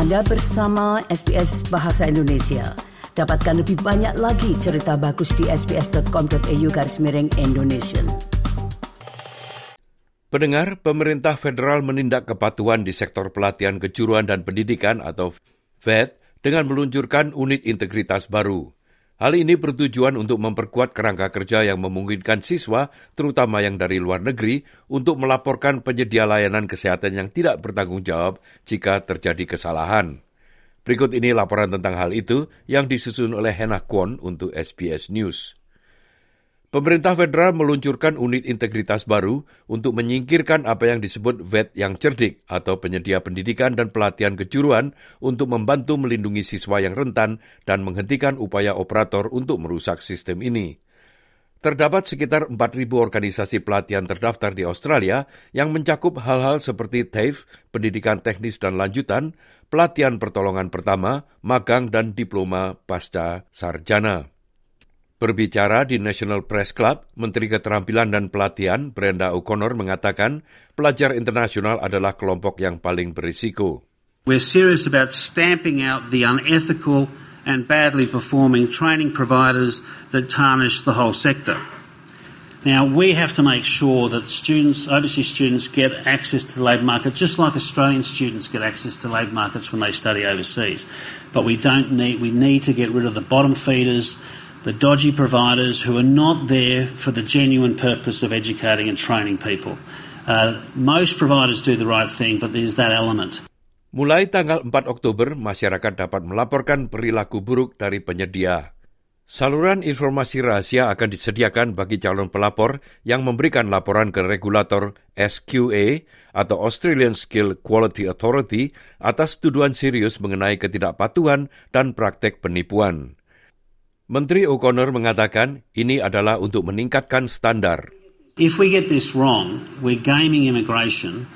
Anda bersama SBS Bahasa Indonesia. Dapatkan lebih banyak lagi cerita bagus di sbs.com.au garis miring Indonesia. Pendengar, pemerintah federal menindak kepatuhan di sektor pelatihan kejuruan dan pendidikan atau FED dengan meluncurkan unit integritas baru. Hal ini bertujuan untuk memperkuat kerangka kerja yang memungkinkan siswa, terutama yang dari luar negeri, untuk melaporkan penyedia layanan kesehatan yang tidak bertanggung jawab jika terjadi kesalahan. Berikut ini laporan tentang hal itu yang disusun oleh Hena Kwon untuk SBS News. Pemerintah federal meluncurkan unit integritas baru untuk menyingkirkan apa yang disebut VET yang cerdik atau penyedia pendidikan dan pelatihan kejuruan untuk membantu melindungi siswa yang rentan dan menghentikan upaya operator untuk merusak sistem ini. Terdapat sekitar 4.000 organisasi pelatihan terdaftar di Australia yang mencakup hal-hal seperti TAFE, pendidikan teknis dan lanjutan, pelatihan pertolongan pertama, magang dan diploma pasca sarjana. Berbicara di National Press Club, Menteri Keterampilan dan Pelatihan Brenda O'Connor mengatakan pelajar internasional adalah kelompok yang paling berisiko. We're serious about stamping out the unethical and badly performing training providers that tarnish the whole sector. Now, we have to make sure that students, overseas students, get access to the labour market just like Australian students get access to labour markets when they study overseas. But we don't need, we need to get rid of the bottom feeders, the dodgy providers who are not there for the genuine purpose of educating and training people. Uh, most providers do the right thing, but there's that element. Mulai tanggal 4 Oktober, masyarakat dapat melaporkan perilaku buruk dari penyedia. Saluran informasi rahasia akan disediakan bagi calon pelapor yang memberikan laporan ke regulator SQA atau Australian Skill Quality Authority atas tuduhan serius mengenai ketidakpatuhan dan praktek penipuan. Menteri O'Connor mengatakan ini adalah untuk meningkatkan standar. If we get this wrong, we're gaming immigration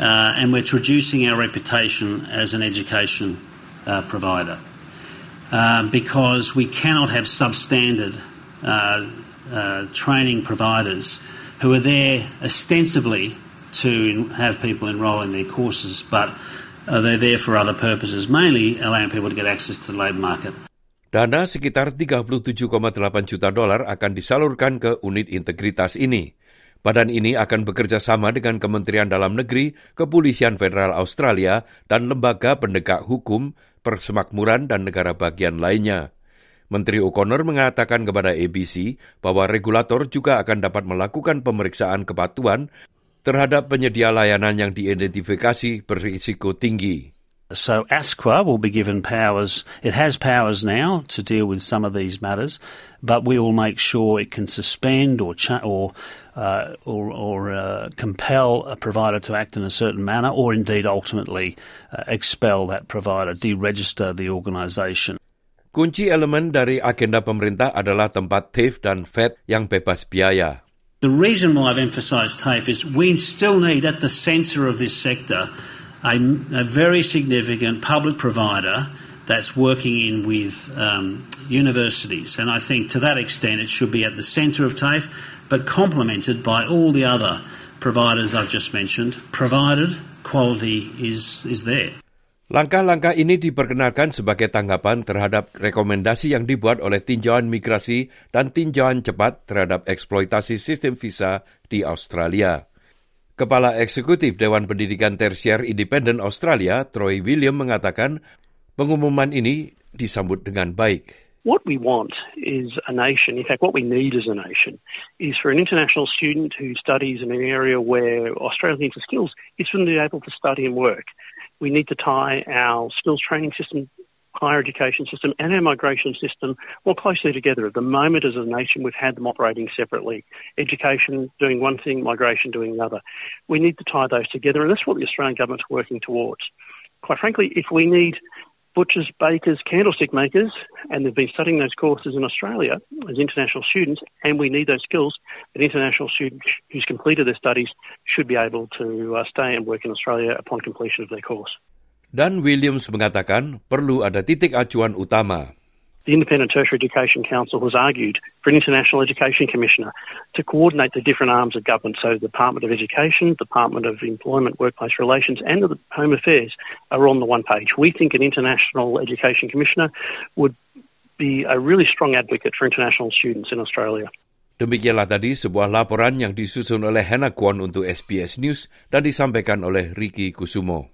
uh, and we're traducing our reputation as an education uh, provider. Uh, because we cannot have substandard uh, uh, training providers who are there ostensibly to have people enrol in their courses, but uh, they're there for other purposes, mainly allowing people to get access to the labour market. Dana sekitar 37,8 juta dolar akan disalurkan ke unit integritas ini. Badan ini akan bekerja sama dengan Kementerian Dalam Negeri, Kepolisian Federal Australia, dan lembaga pendegak hukum, persemakmuran, dan negara bagian lainnya. Menteri O'Connor mengatakan kepada ABC bahwa regulator juga akan dapat melakukan pemeriksaan kepatuhan terhadap penyedia layanan yang diidentifikasi berisiko tinggi. So ASQA will be given powers. It has powers now to deal with some of these matters, but we will make sure it can suspend or cha- or uh, or, or uh, compel a provider to act in a certain manner, or indeed ultimately uh, expel that provider, deregister the organisation. Kunci elemen dari agenda pemerintah adalah tempat TAFE dan FED yang bebas biaya. The reason why I've emphasised TAFE is we still need at the centre of this sector a, a very significant public provider that's working in with um, universities. And I think to that extent it should be at the centre of TAFE, but complemented by all the other providers I've just mentioned, provided quality is, is there. Langkah-langkah ini diperkenalkan sebagai tanggapan terhadap rekomendasi yang dibuat oleh tinjauan migrasi dan tinjauan cepat terhadap eksploitasi sistem visa di Australia. Kepala Eksekutif Dewan Pendidikan Tersier Independen Australia, Troy William mengatakan pengumuman ini disambut dengan baik. What we want is a nation, in fact, what we need as a nation, is for an international student who studies in an area where Australia needs the skills, is for them to be able to study and work. We need to tie our skills training system higher education system and our migration system more closely together. At the moment, as a nation, we've had them operating separately. Education doing one thing, migration doing another. We need to tie those together, and that's what the Australian government's working towards. Quite frankly, if we need butchers, bakers, candlestick makers, and they've been studying those courses in Australia as international students, and we need those skills, an international student who's completed their studies should be able to uh, stay and work in Australia upon completion of their course. Dan Williams mengatakan perlu ada titik acuan utama. the Independent Tertiary Education Council has argued for an International Education Commissioner to coordinate the different arms of government. So the Department of Education, Department of Employment, Workplace Relations and the Home Affairs are on the one page. We think an International Education Commissioner would be a really strong advocate for international students in Australia. Demikianlah tadi sebuah laporan yang disusun oleh Hannah Kwon untuk SBS News dan disampaikan oleh Ricky Kusumo.